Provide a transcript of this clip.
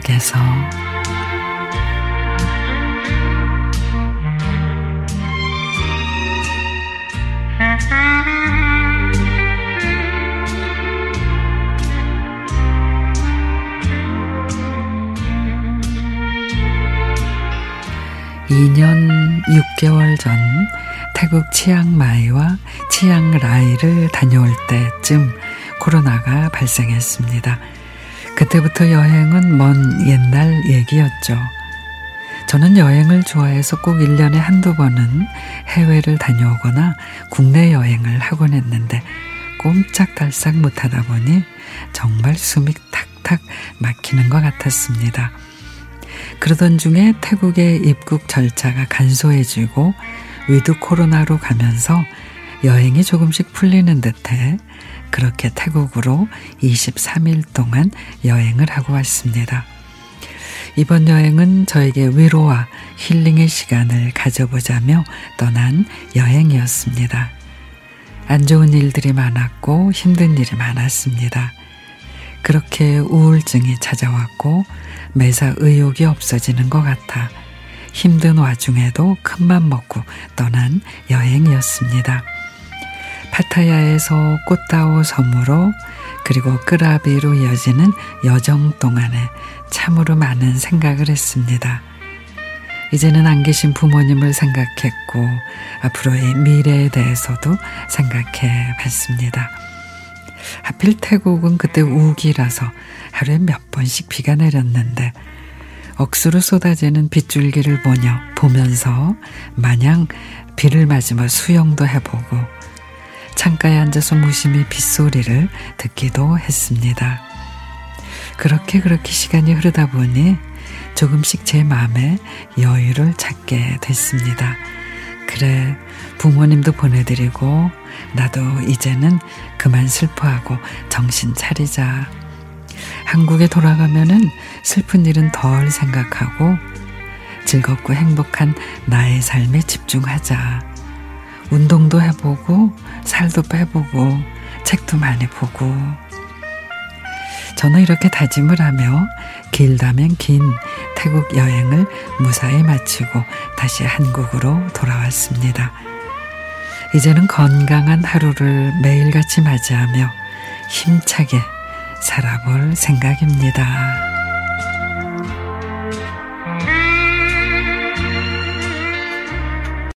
속에서 (2년 6개월) 전 태국 치앙마이와 치앙라이를 다녀올 때쯤 코로나가 발생했습니다. 그때부터 여행은 먼 옛날 얘기였죠. 저는 여행을 좋아해서 꼭 1년에 한두 번은 해외를 다녀오거나 국내 여행을 하곤 했는데 꼼짝달싹 못하다 보니 정말 숨이 탁탁 막히는 것 같았습니다. 그러던 중에 태국의 입국 절차가 간소해지고 위드 코로나로 가면서 여행이 조금씩 풀리는 듯해 그렇게 태국으로 23일 동안 여행을 하고 왔습니다. 이번 여행은 저에게 위로와 힐링의 시간을 가져보자며 떠난 여행이었습니다. 안 좋은 일들이 많았고 힘든 일이 많았습니다. 그렇게 우울증이 찾아왔고 매사 의욕이 없어지는 것 같아 힘든 와중에도 큰맘 먹고 떠난 여행이었습니다. 파타야에서 꽃다오 섬으로 그리고 끄라비로 이어지는 여정 동안에 참으로 많은 생각을 했습니다. 이제는 안 계신 부모님을 생각했고 앞으로의 미래에 대해서도 생각해 봤습니다. 하필 태국은 그때 우기라서 하루에 몇 번씩 비가 내렸는데 억수로 쏟아지는 빗줄기를 보며 보면서 마냥 비를 맞으며 수영도 해보고 창가에 앉아서 무심히 빗소리를 듣기도 했습니다. 그렇게 그렇게 시간이 흐르다 보니 조금씩 제 마음에 여유를 찾게 됐습니다. 그래, 부모님도 보내드리고, 나도 이제는 그만 슬퍼하고 정신 차리자. 한국에 돌아가면은 슬픈 일은 덜 생각하고, 즐겁고 행복한 나의 삶에 집중하자. 운동도 해보고, 살도 빼보고, 책도 많이 보고, 저는 이렇게 다짐을 하며 길다면 긴 태국 여행을 무사히 마치고 다시 한국으로 돌아왔습니다. 이제는 건강한 하루를 매일같이 맞이하며 힘차게 살아볼 생각입니다.